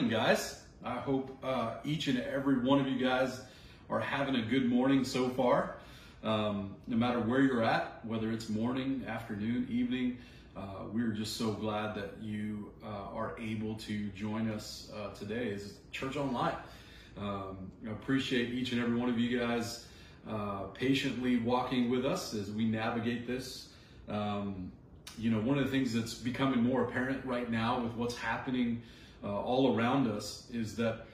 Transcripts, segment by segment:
morning, guys. I hope uh, each and every one of you guys are having a good morning so far. Um, no matter where you're at, whether it's morning, afternoon, evening, uh, we're just so glad that you uh, are able to join us uh, today as Church Online. Um, I appreciate each and every one of you guys uh, patiently walking with us as we navigate this. Um, you know, one of the things that's becoming more apparent right now with what's happening uh, all around us is that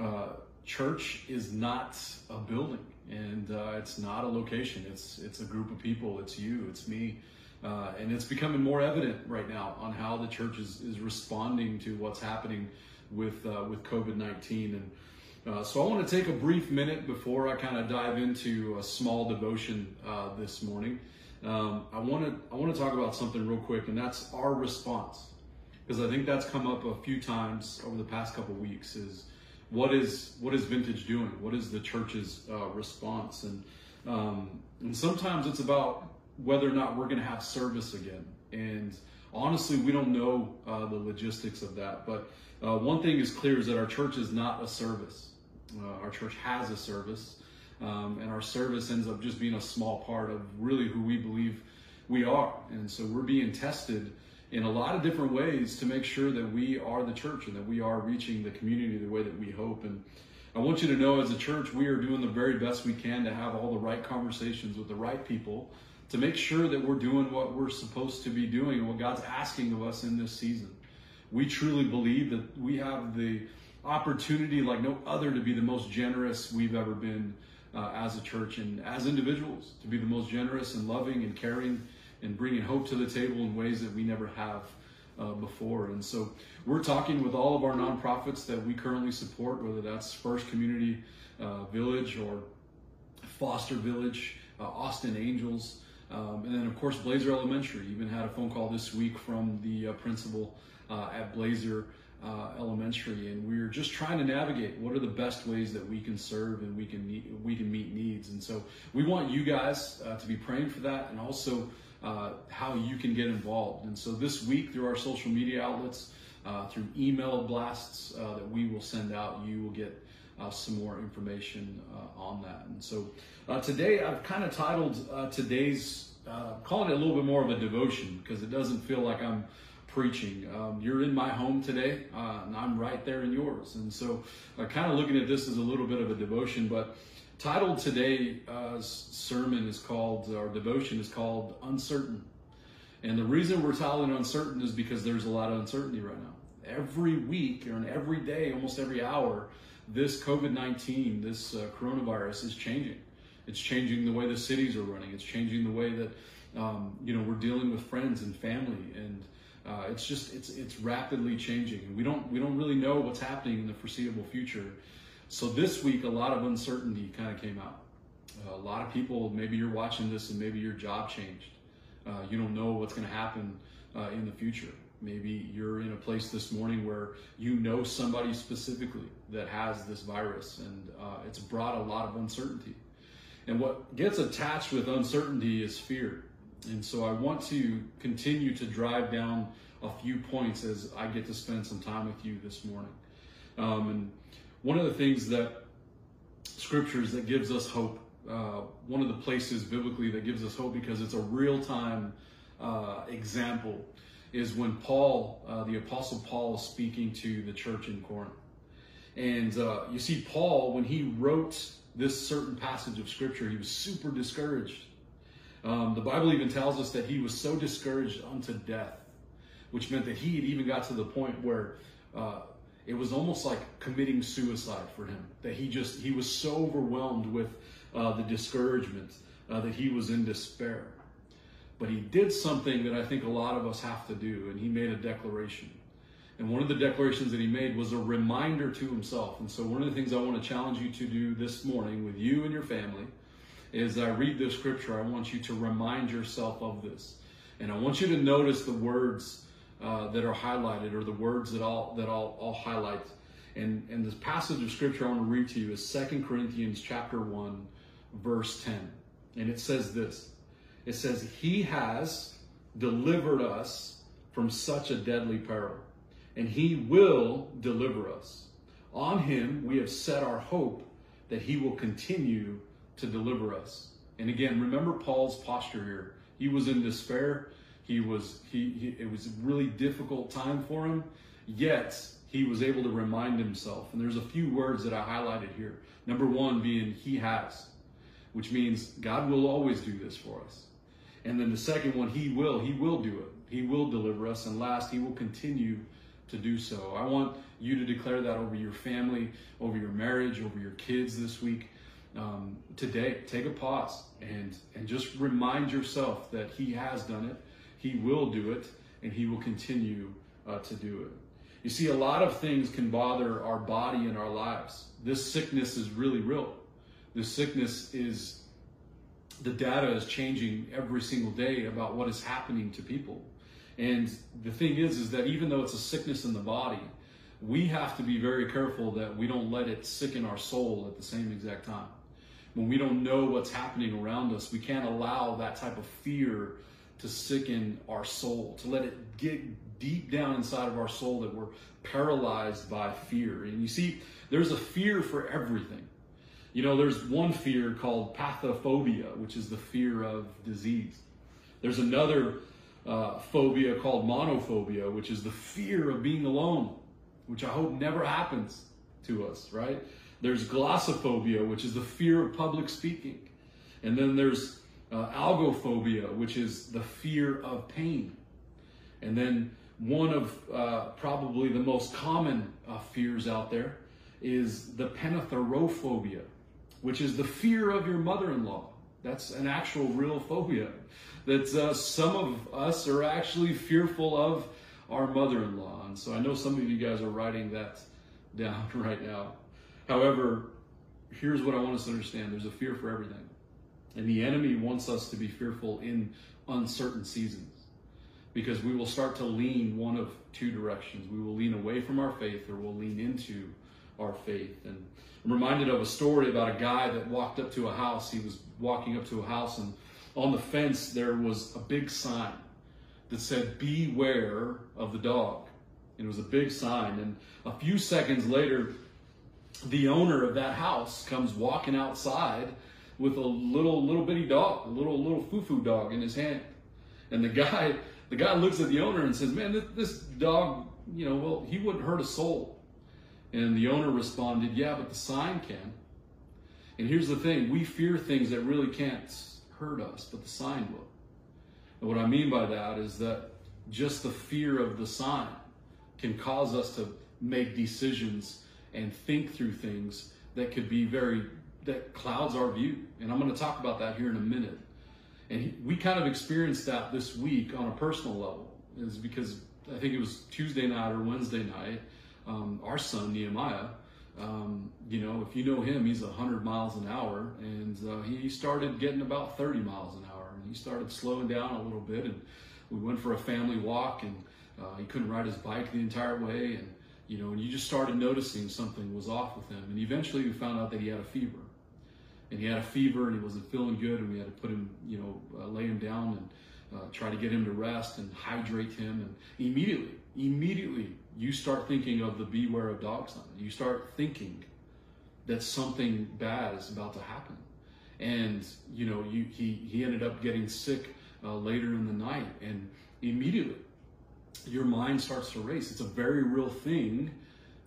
uh, church is not a building and uh, it's not a location. It's it's a group of people. It's you. It's me. Uh, and it's becoming more evident right now on how the church is, is responding to what's happening with uh, with COVID nineteen. And uh, so I want to take a brief minute before I kind of dive into a small devotion this morning. Um, I want to I want to talk about something real quick, and that's our response because I think that's come up a few times over the past couple weeks. Is what is what is Vintage doing? What is the church's uh, response? And um, and sometimes it's about whether or not we're going to have service again. And honestly, we don't know uh, the logistics of that. But uh, one thing is clear is that our church is not a service. Uh, our church has a service, um, and our service ends up just being a small part of really who we believe we are. And so we're being tested in a lot of different ways to make sure that we are the church and that we are reaching the community the way that we hope. And I want you to know as a church, we are doing the very best we can to have all the right conversations with the right people to make sure that we're doing what we're supposed to be doing and what God's asking of us in this season. We truly believe that we have the opportunity like no other to be the most generous we've ever been uh, as a church and as individuals, to be the most generous and loving and caring and bringing hope to the table in ways that we never have uh, before. And so we're talking with all of our nonprofits that we currently support, whether that's First Community uh, Village or Foster Village, uh, Austin Angels, um, and then of course Blazier Elementary. Even had a phone call this week from the uh, principal uh, at Blazier. Uh, elementary, and we're just trying to navigate what are the best ways that we can serve and we can meet we can meet needs. And so we want you guys to be praying for that, and also uh, how you can get involved. And so this week, through our social media outlets, uh, through email blasts uh, that we will send out, you will get uh, some more information uh, on that. And so today, I've kind of titled today's, calling it a little bit more of a devotion because it doesn't feel like I'm preaching. Um, you're in my home today, and I'm right there in yours. And so, kind of looking at this as a little bit of a devotion, but titled today's uh, sermon is called, our devotion is called Uncertain. And the reason we're titling Uncertain is because there's a lot of uncertainty right now. Every week or every day, almost every hour, this COVID 19, this uh, coronavirus is changing. It's changing the way the cities are running. It's changing the way that um, you know we're dealing with friends and family, and uh, it's just it's it's rapidly changing. And we don't we don't really know what's happening in the foreseeable future. So this week, a lot of uncertainty kind of came out. Uh, a lot of people, maybe you're watching this and maybe your job changed. Uh, you don't know what's going to happen uh, in the future. Maybe you're in a place this morning where you know somebody specifically that has this virus and uh, it's brought a lot of uncertainty. And what gets attached with uncertainty is fear. And so I want to continue to drive down a few points as I get to spend some time with you this morning. Um, and one of the things that scriptures that gives us hope, uh, one of the places biblically that gives us hope because it's a real time uh, example, is when Paul, uh, the Apostle Paul, is speaking to the church in Corinth. And uh, you see, Paul, when he wrote this certain passage of scripture, he was super discouraged. Um, the Bible even tells us that he was so discouraged unto death, which meant that he had even got to the point where uh, it was almost like committing suicide for him that he just he was so overwhelmed with uh, the discouragement uh, that he was in despair. But he did something that i think a lot of us have to do and he made a declaration. And one of the declarations that he made was a reminder to himself. And so one of the things i want to challenge you to do this morning with you and your family is i read this scripture. I want you to remind yourself of this. And i want you to notice the words uh, that are highlighted or the words that I'll that I'll, I'll highlight. And and this passage of scripture I want to read to you is Second Corinthians chapter 1 verse 10. And it says this. It says he has delivered us from such a deadly peril and he will deliver us. On him we have set our hope that he will continue to deliver us. And again, remember Paul's posture here. He was in despair. He was he, he it was a really difficult time for him. Yet he was able to remind himself. And there's a few words that I highlighted here. Number one being he has, which means God will always do this for us. And then the second one, he will. He will do it. He will deliver us. And last, he will continue to do so. I want you to declare that over your family, over your marriage, over your kids this week. Um, today, take a pause and and just remind yourself that He has done it, He will do it, and He will continue uh, to do it. You see, a lot of things can bother our body and our lives. This sickness is really real. This sickness is the data is changing every single day about what is happening to people. And the thing is, is that even though it's a sickness in the body, we have to be very careful that we don't let it sicken our soul at the same exact time. When we don't know what's happening around us, we can't allow that type of fear to sicken our soul, to let it get deep down inside of our soul that we're paralyzed by fear. And you see, there's a fear for everything. You know, there's one fear called pathophobia, which is the fear of disease. There's another uh, phobia called monophobia, which is the fear of being alone, which I hope never happens to us, right? There's glossophobia, which is the fear of public speaking. And then there's uh, algophobia, which is the fear of pain. And then one of uh, probably the most common uh, fears out there is the pentheraphobia, which is the fear of your mother-in-law. That's an actual real phobia that uh, some of us are actually fearful of our mother-in-law. And so I know some of you guys are writing that down right now. However, here's what I want us to understand. There's a fear for everything. And the enemy wants us to be fearful in uncertain seasons because we will start to lean one of two directions. We will lean away from our faith or we'll lean into our faith. And I'm reminded of a story about a guy that walked up to a house. He was walking up to a house and on the fence there was a big sign that said, Beware of the dog. And it was a big sign. And a few seconds later, the owner of that house comes walking outside with a little little bitty dog, a little little foo-foo dog in his hand. And the guy the guy looks at the owner and says, "Man, this, this dog, you know, well, he wouldn't hurt a soul." And the owner responded, "Yeah, but the sign can." And here's the thing: we fear things that really can't hurt us, but the sign will. And what I mean by that is that just the fear of the sign can cause us to make decisions and think through things that could be very that clouds our view. And I'm going to talk about that here in a minute. And we kind of experienced that this week on a personal level, is because I think it was Tuesday night or Wednesday night. Um, our son Nehemiah um, you know, if you know him, he's 100 miles an hour, and uh, he started getting about 30 miles an hour, and he started slowing down a little bit, and we went for a family walk, and uh, he couldn't ride his bike the entire way, and you know, and you just started noticing something was off with him, and eventually we found out that he had a fever, and he had a fever, and he wasn't feeling good, and we had to put him, you know, uh, lay him down and uh, try to get him to rest and hydrate him, and immediately, immediately you start thinking of the beware of dog sign. You start thinking that something bad is about to happen. And, you know, you, he, he ended up getting sick uh, later in the night. And immediately, your mind starts to race. It's a very real thing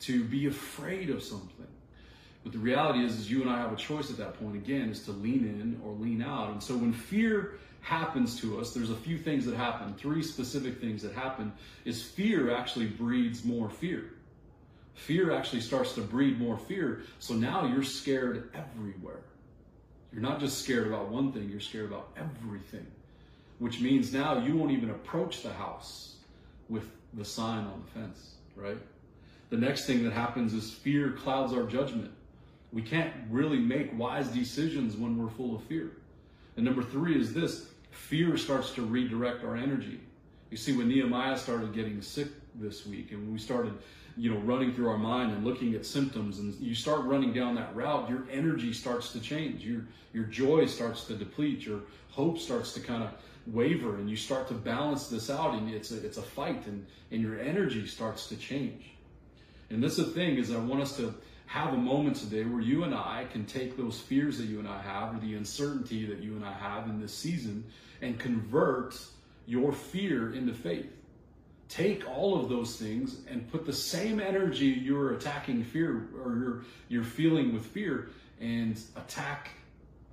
to be afraid of something. But the reality is, is you and I have a choice at that point, again, is to lean in or lean out. And so when fear happens to us, there's a few things that happen. Three specific things that happen is fear actually breeds more fear. Fear actually starts to breed more fear. So now you're scared everywhere. You're not just scared about one thing, you're scared about everything. Which means now you won't even approach the house with the sign on the fence, right? The next thing that happens is fear clouds our judgment. We can't really make wise decisions when we're full of fear. And number three is this fear starts to redirect our energy. You see, when Nehemiah started getting sick this week, and we started, you know, running through our mind and looking at symptoms, and you start running down that route, your energy starts to change. Your your joy starts to deplete. Your hope starts to kind of waver and you start to balance this out and it's a, it's a fight and, and your energy starts to change. And this is the thing is I want us to have a moment today where you and I can take those fears that you and I have or the uncertainty that you and I have in this season and convert your fear into faith. Take all of those things and put the same energy you're attacking fear or you're, you're feeling with fear and attack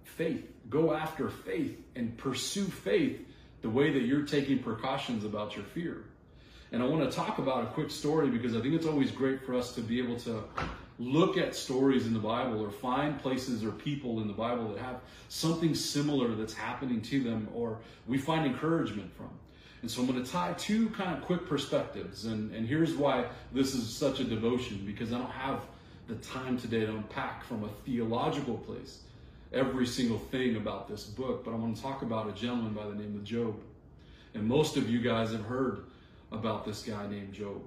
faith. Go after faith and pursue faith the way that you're taking precautions about your fear. And I want to talk about a quick story because I think it's always great for us to be able to look at stories in the Bible or find places or people in the Bible that have something similar that's happening to them or we find encouragement from. And so I'm going to tie two kind of quick perspectives. And, and here's why this is such a devotion because I don't have the time today to unpack from a theological place every single thing about this book, but I want to talk about a gentleman by the name of Job. And most of you guys have heard about this guy named Job.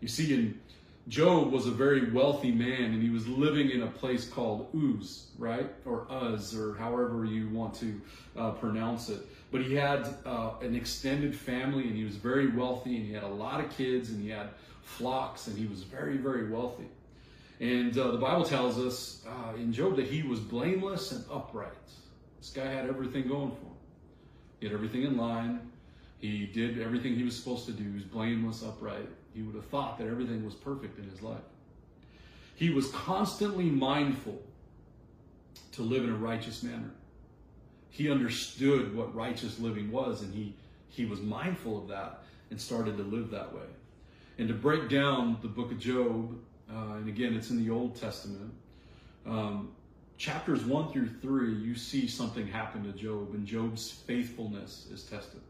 You see, in Job was a very wealthy man and he was living in a place called Uz, right? Or Uz, or however you want to uh, pronounce it. But he had uh, an extended family and he was very wealthy and he had a lot of kids and he had flocks and he was very, very wealthy. And uh, the Bible tells us uh, in Job that he was blameless and upright. This guy had everything going for him. He had everything in line. He did everything he was supposed to do. He was blameless, upright. He would have thought that everything was perfect in his life. He was constantly mindful to live in a righteous manner. He understood what righteous living was, and he, he was mindful of that and started to live that way. And to break down the book of Job, uh, and again, it's in the Old Testament. Um, chapters 1 through 3, you see something happen to Job, and Job's faithfulness is tested.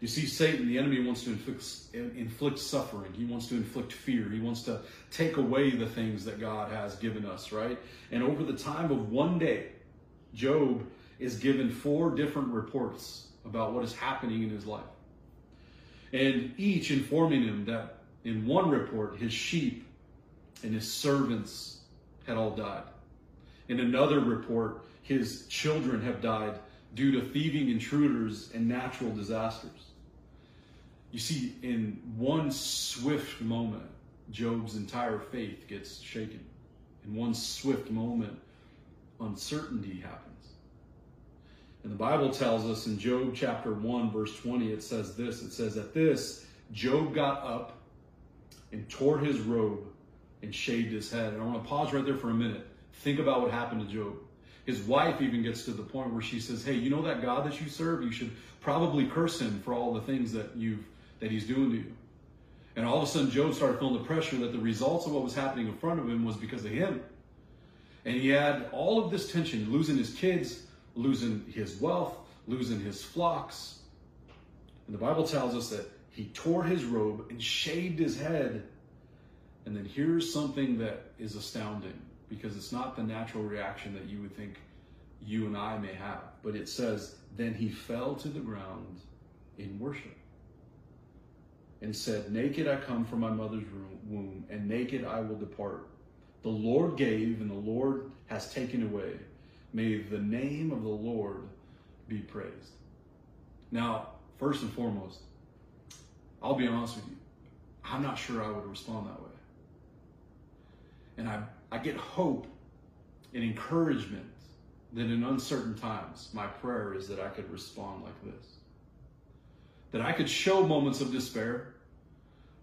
You see, Satan, the enemy, wants to inflict, inflict suffering. He wants to inflict fear. He wants to take away the things that God has given us, right? And over the time of one day, Job is given four different reports about what is happening in his life. And each informing him that in one report, his sheep and his servants had all died. In another report, his children have died due to thieving intruders and natural disasters. You see, in one swift moment, Job's entire faith gets shaken. In one swift moment, uncertainty happens. And the Bible tells us in Job chapter 1, verse 20, it says this it says, At this, Job got up and tore his robe and shaved his head. And I want to pause right there for a minute. Think about what happened to Job. His wife even gets to the point where she says, Hey, you know that God that you serve? You should probably curse him for all the things that you've that he's doing to you. And all of a sudden Job started feeling the pressure that the results of what was happening in front of him was because of him. And he had all of this tension, losing his kids, losing his wealth, losing his flocks. And the Bible tells us that he tore his robe and shaved his head and then here's something that is astounding because it's not the natural reaction that you would think you and I may have. But it says, Then he fell to the ground in worship and said, Naked I come from my mother's womb, and naked I will depart. The Lord gave, and the Lord has taken away. May the name of the Lord be praised. Now, first and foremost, I'll be honest with you. I'm not sure I would respond that way. And I, I get hope and encouragement that in uncertain times, my prayer is that I could respond like this. That I could show moments of despair,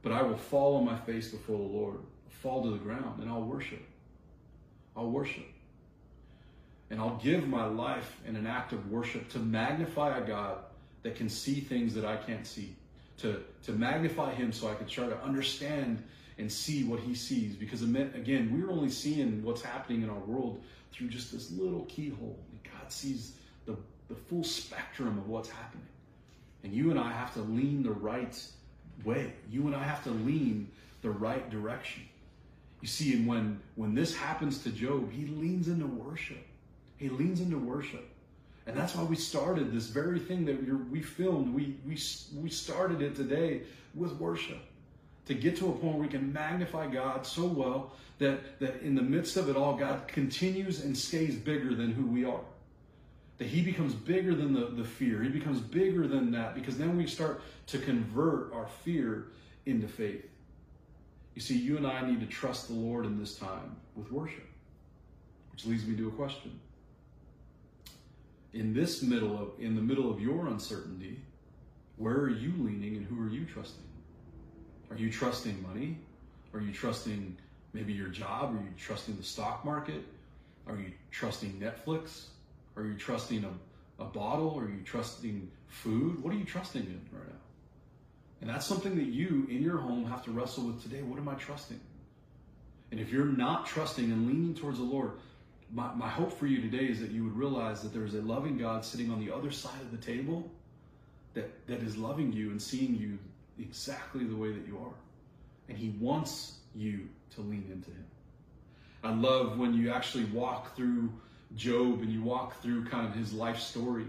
but I will fall on my face before the Lord, fall to the ground, and I'll worship. I'll worship. And I'll give my life in an act of worship to magnify a God that can see things that I can't see, to, to magnify Him so I can try to understand and see what he sees. Because again, we're only seeing what's happening in our world through just this little keyhole. God sees the, the full spectrum of what's happening. And you and I have to lean the right way. You and I have to lean the right direction. You see, and when when this happens to Job, he leans into worship. He leans into worship. And that's why we started this very thing that we filmed. We, we, we started it today with worship to get to a point where we can magnify God so well that, that in the midst of it all, God continues and stays bigger than who we are. That he becomes bigger than the, the fear. He becomes bigger than that because then we start to convert our fear into faith. You see, you and I need to trust the Lord in this time with worship, which leads me to a question. In this middle of in the middle of your uncertainty, where are you leaning and who are you trusting? Are you trusting money? Are you trusting maybe your job? Are you trusting the stock market? Are you trusting Netflix? Are you trusting a, a bottle? Are you trusting food? What are you trusting in right now? And that's something that you in your home have to wrestle with today. What am I trusting? And if you're not trusting and leaning towards the Lord, my, my hope for you today is that you would realize that there is a loving God sitting on the other side of the table that, that is loving you and seeing you exactly the way that you are. And He wants you to lean into Him. I love when you actually walk through Job and you walk through kind of his life story.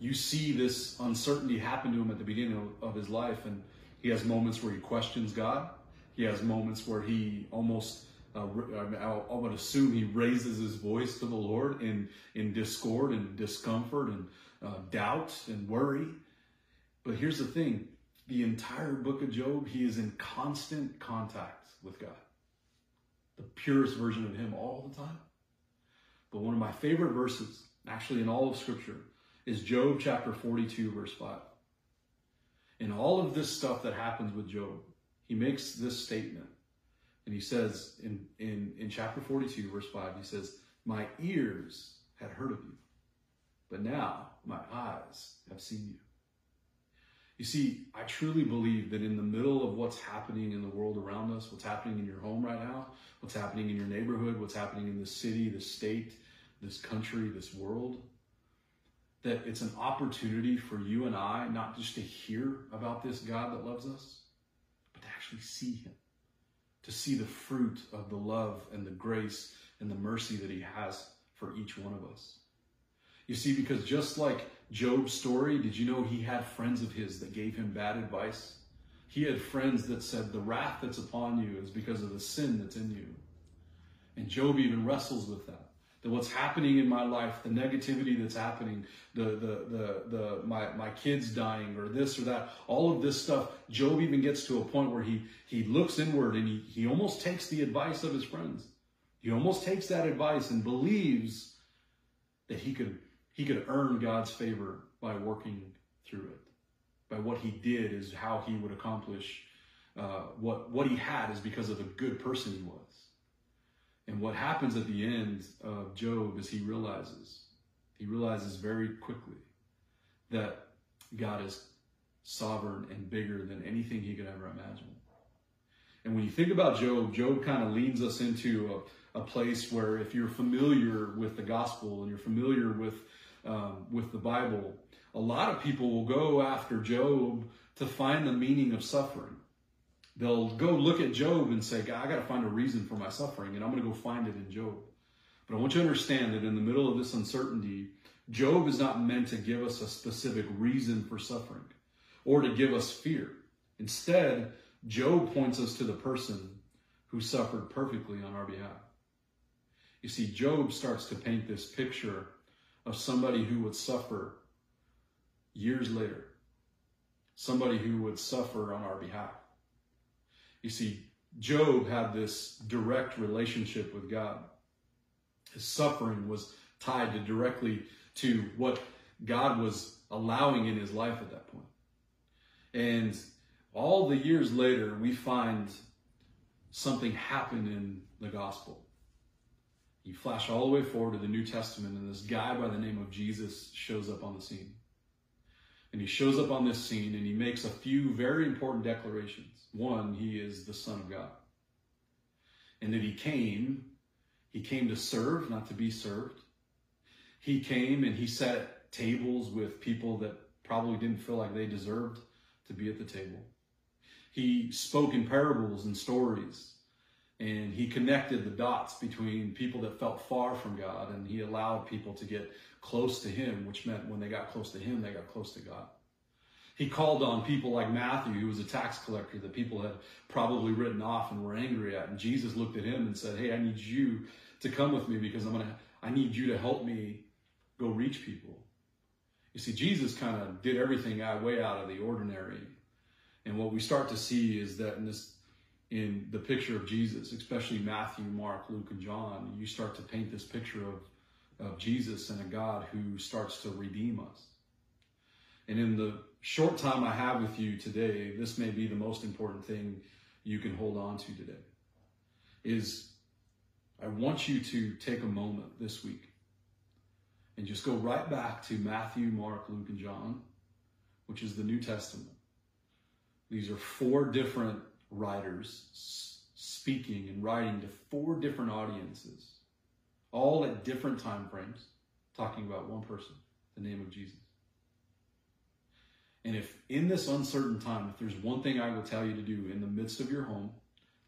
You see this uncertainty happen to him at the beginning of, his life, and he has moments where he questions God. He has moments where he almost uh, I would assume he raises his voice to the Lord in, in discord and discomfort and uh, doubt and worry. But here's the thing the entire book of Job, he is in constant contact with God the purest version of him all the time. But one of my favorite verses, actually in all of Scripture, is Job chapter 42, verse 5. In all of this stuff that happens with Job, he makes this statement. And he says in, in, in chapter 42, verse 5, he says, My ears had heard of you, but now my eyes have seen you. You see, I truly believe that in the middle of what's happening in the world around us, what's happening in your home right now, what's happening in your neighborhood, what's happening in the city, the state, this country, this world, that it's an opportunity for you and I not just to hear about this God that loves us, but to actually see Him, to see the fruit of the love and the grace and the mercy that He has for each one of us. You see, because just like Job's story, did you know he had friends of his that gave him bad advice? He had friends that said, The wrath that's upon you is because of the sin that's in you. And Job even wrestles with that. That what's happening in my life, the negativity that's happening, the, the, the, the, my, my kids dying, or this or that, all of this stuff, Job even gets to a point where he, he looks inward and he, he almost takes the advice of his friends. He almost takes that advice and believes that he could he could earn God's favor by working through it. By what he did is how he would accomplish uh, what what he had is because of the good person he was. And what happens at the end of Job is he realizes, he realizes very quickly that God is sovereign and bigger than anything he could ever imagine. And when you think about Job, Job kind of leads us into a, a place where if you're familiar with the gospel and you're familiar with um, with the Bible, a lot of people will go after Job to find the meaning of suffering. They'll go look at Job and say, God, I got to find a reason for my suffering, and I'm going to go find it in Job. But I want you to understand that in the middle of this uncertainty, Job is not meant to give us a specific reason for suffering or to give us fear. Instead, Job points us to the person who suffered perfectly on our behalf. You see, Job starts to paint this picture of somebody who would suffer years later, somebody who would suffer on our behalf. You see, Job had this direct relationship with God. His suffering was tied to directly to what God was allowing in his life at that point. And all the years later, we find something happened in the gospel. You flash all the way forward to the New Testament, and this guy by the name of Jesus shows up on the scene. And he shows up on this scene and he makes a few very important declarations. One, he is the Son of God. And that he came, he came to serve, not to be served. He came and he sat at tables with people that probably didn't feel like they deserved to be at the table. He spoke in parables and stories and he connected the dots between people that felt far from God and he allowed people to get close to him, which meant when they got close to him, they got close to God. He called on people like Matthew, who was a tax collector that people had probably written off and were angry at. And Jesus looked at him and said, Hey, I need you to come with me because I'm going to, I need you to help me go reach people. You see, Jesus kind of did everything way out of the ordinary. And what we start to see is that in this in the picture of Jesus, especially Matthew, Mark, Luke, and John, you start to paint this picture of, of Jesus and a God who starts to redeem us. And in the short time I have with you today, this may be the most important thing you can hold on to today. Is I want you to take a moment this week and just go right back to Matthew, Mark, Luke, and John, which is the New Testament. These are four different writers speaking and writing to four different audiences, all at different time frames, talking about one person, the name of Jesus. And if in this uncertain time, if there's one thing I will tell you to do in the midst of your home,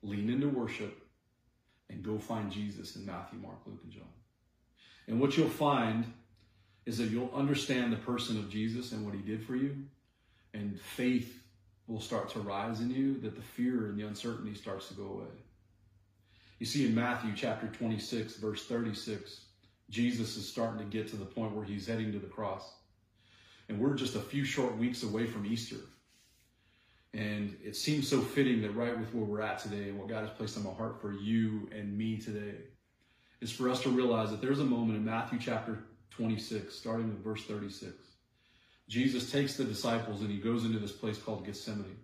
lean into worship and go find Jesus in Matthew, Mark, Luke, and John. And what you'll find is that you'll understand the person of Jesus and what he did for you, and faith will start to rise in you, that the fear and the uncertainty starts to go away. You see in Matthew chapter 26, verse 36, Jesus is starting to get to the point where he's heading to the cross. And we're just a few short weeks away from Easter. And it seems so fitting that right with where we're at today and what God has placed on my heart for you and me today is for us to realize that there's a moment in Matthew chapter 26, starting with verse 36. Jesus takes the disciples and he goes into this place called Gethsemane.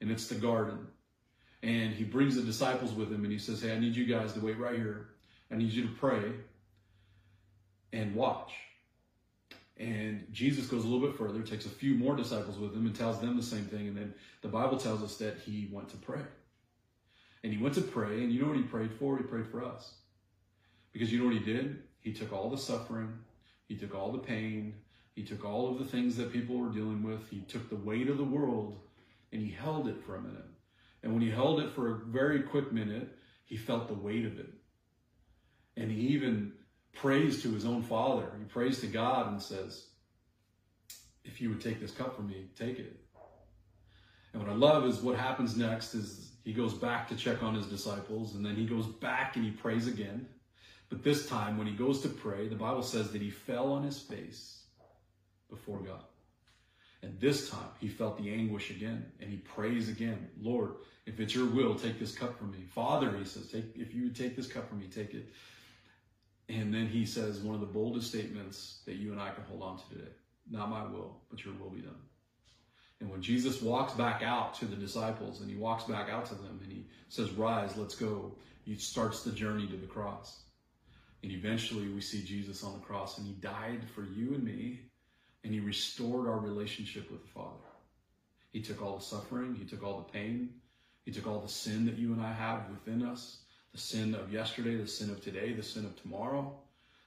And it's the garden. And he brings the disciples with him and he says, Hey, I need you guys to wait right here. I need you to pray and watch. And Jesus goes a little bit further, takes a few more disciples with him and tells them the same thing. And then the Bible tells us that he went to pray. And he went to pray, and you know what he prayed for? He prayed for us. Because you know what he did? He took all the suffering, he took all the pain, he took all of the things that people were dealing with, he took the weight of the world, and he held it for a minute. And when he held it for a very quick minute, he felt the weight of it. And he even prays to his own father. He prays to God and says, If you would take this cup from me, take it. And what I love is what happens next is he goes back to check on his disciples, and then he goes back and he prays again. But this time, when he goes to pray, the Bible says that he fell on his face before God. And this time, he felt the anguish again, and he prays again, Lord, if it's your will, take this cup from me. Father, he says, take, if you would take this cup from me, take it. And then he says one of the boldest statements that you and I can hold on to today. Not my will, but your will be done. And when Jesus walks back out to the disciples and he walks back out to them and he says, Rise, let's go, he starts the journey to the cross. And eventually we see Jesus on the cross and he died for you and me and he restored our relationship with the Father. He took all the suffering, he took all the pain, he took all the sin that you and I have within us the sin of yesterday, the sin of today, the sin of tomorrow.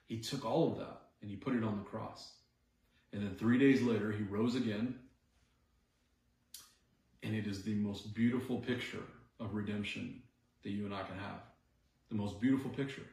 He took all of that and he put it on the cross. And then three days later, he rose again. And it is the most beautiful picture of redemption that you and I can have. The most beautiful picture.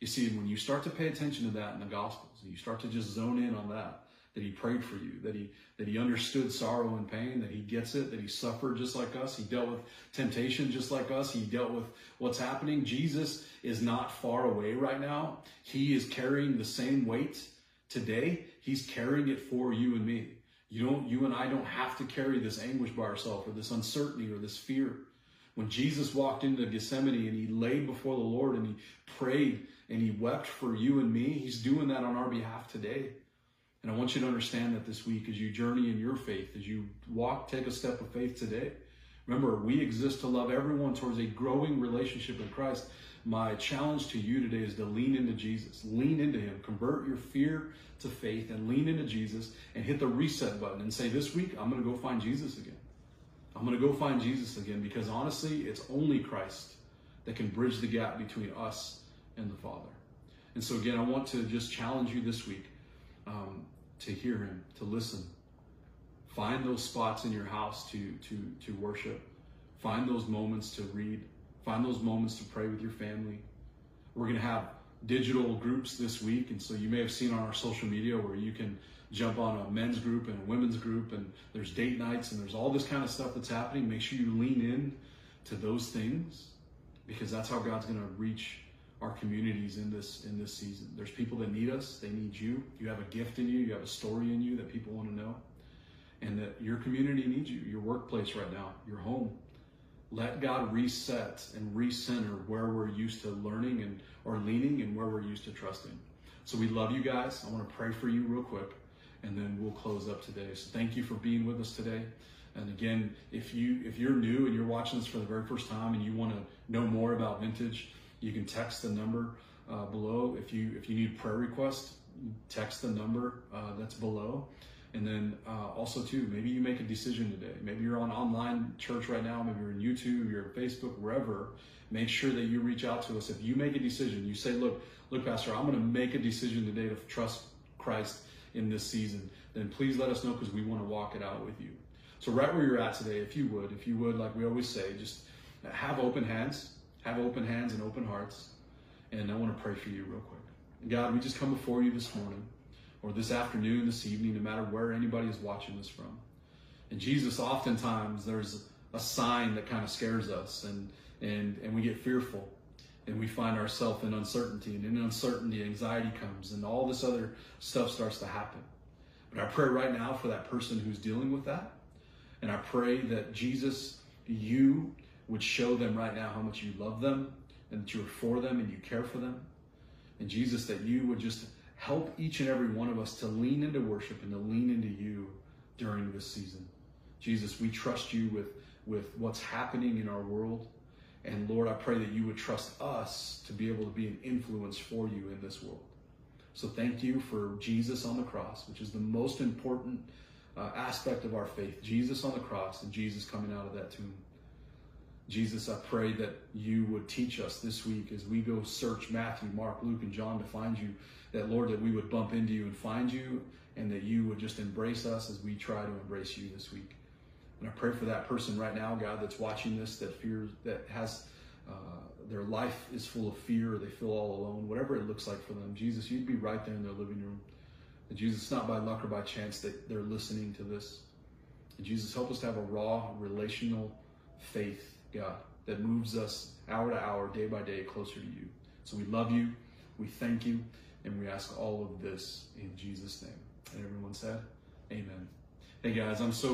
You see, when you start to pay attention to that in the Gospels, and you start to just zone in on that, that he prayed for you, that he that he understood sorrow and pain, that he gets it, that he suffered just like us, he dealt with temptation just like us, he dealt with what's happening. Jesus is not far away right now. He is carrying the same weight today. He's carrying it for you and me. You don't you and I don't have to carry this anguish by ourselves or this uncertainty or this fear. When Jesus walked into Gethsemane and he laid before the Lord and he prayed and he wept for you and me, he's doing that on our behalf today. And I want you to understand that this week as you journey in your faith, as you walk, take a step of faith today. Remember, we exist to love everyone towards a growing relationship with Christ. My challenge to you today is to lean into Jesus. Lean into Him. Convert your fear to faith and lean into Jesus and hit the reset button and say, This week, I'm going to go find Jesus again. I'm going to go find Jesus again because honestly, it's only Christ that can bridge the gap between us and the Father. And so, again, I want to just challenge you this week. Um, to hear him, to listen. Find those spots in your house to, to, to worship. Find those moments to read. Find those moments to pray with your family. We're going to have digital groups this week. And so you may have seen on our social media where you can jump on a men's group and a women's group and there's date nights and there's all this kind of stuff that's happening. Make sure you lean in to those things because that's how God's going to reach our communities in this in this season. There's people that need us. They need you. You have a gift in you. You have a story in you that people want to know, and that your community needs you. Your workplace right now, your home. Let God reset and recenter where we're used to learning and or leaning and where we're used to trusting. So we love you guys. I want to pray for you real quick, and then we'll close up today. So thank you for being with us today. And again, if you if you're new and you're watching this for the very first time and you want to know more about vintage, you can text the number uh, below. If you if you need prayer request, text the number uh, that's below. And then uh, also too, maybe you make a decision today. Maybe you're on online church right now. Maybe you're in YouTube, you're on Facebook, wherever. Make sure that you reach out to us. If you make a decision, you say, "Look, look, Pastor, I'm going to make a decision today to trust Christ in this season." Then please let us know because we want to walk it out with you. So right where you're at today, if you would, if you would, like we always say, just have open hands, have open hands and open hearts. And I want to pray for you real quick. God, we just come before you this morning or this afternoon, this evening, no matter where anybody is watching this from. And Jesus, oftentimes there's a sign that kind of scares us and and and we get fearful and we find ourselves in uncertainty and in uncertainty anxiety comes and all this other stuff starts to happen. But I pray right now for that person who's dealing with that and I pray that Jesus, you would show them right now how much you love them and that you are for them and you care for them. And Jesus, that you would just help each and every one of us to lean into worship and to lean into you during this season. Jesus, we trust you with, with what's happening in our world. And Lord, I pray that you would trust us to be able to be an influence for you in this world. So thank you for Jesus on the cross, which is the most important uh, aspect of our faith Jesus on the cross and Jesus coming out of that tomb. Jesus, I pray that you would teach us this week as we go search Matthew, Mark, Luke, and John to find you, that Lord, that we would bump into you and find you, and that you would just embrace us as we try to embrace you this week. And I pray for that person right now, God, that's watching this, that fears, that has uh, their life is full of fear, or they feel all alone, whatever it looks like for them. Jesus, you'd be right there in their living room. And Jesus, it's not by luck or by chance that they're listening to this. And Jesus, help us to have a raw, relational faith God, that moves us hour to hour, day by day, closer to you. So we love you, we thank you, and we ask all of this in Jesus' name. And everyone said, Amen. Hey guys, I'm so